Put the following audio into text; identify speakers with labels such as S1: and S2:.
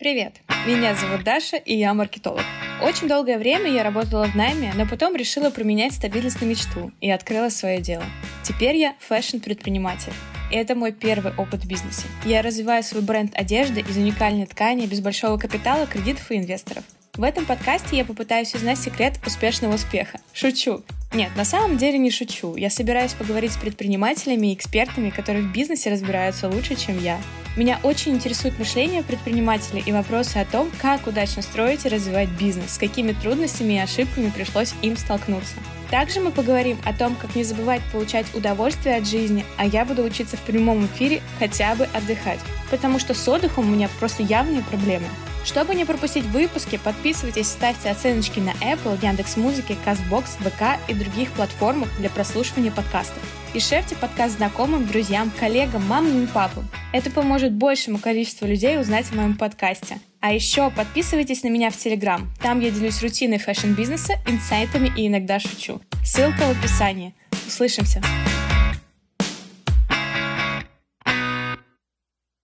S1: Привет! Меня зовут Даша, и я маркетолог. Очень долгое время я работала в найме, но потом решила променять стабильность на мечту и открыла свое дело. Теперь я фэшн-предприниматель. И это мой первый опыт в бизнесе. Я развиваю свой бренд одежды из уникальной ткани без большого капитала, кредитов и инвесторов. В этом подкасте я попытаюсь узнать секрет успешного успеха. Шучу. Нет, на самом деле не шучу. Я собираюсь поговорить с предпринимателями и экспертами, которые в бизнесе разбираются лучше, чем я. Меня очень интересует мышление предпринимателей и вопросы о том, как удачно строить и развивать бизнес, с какими трудностями и ошибками пришлось им столкнуться. Также мы поговорим о том, как не забывать получать удовольствие от жизни, а я буду учиться в прямом эфире хотя бы отдыхать, потому что с отдыхом у меня просто явные проблемы. Чтобы не пропустить выпуски, подписывайтесь, ставьте оценочки на Apple, Яндекс.Музыке, Castbox, ВК и других платформах для прослушивания подкастов. И шерьте подкаст знакомым, друзьям, коллегам, мамам и папам. Это поможет большему количеству людей узнать о моем подкасте. А еще подписывайтесь на меня в Телеграм. Там я делюсь рутиной фэшн-бизнеса, инсайтами и иногда шучу. Ссылка в описании. Услышимся!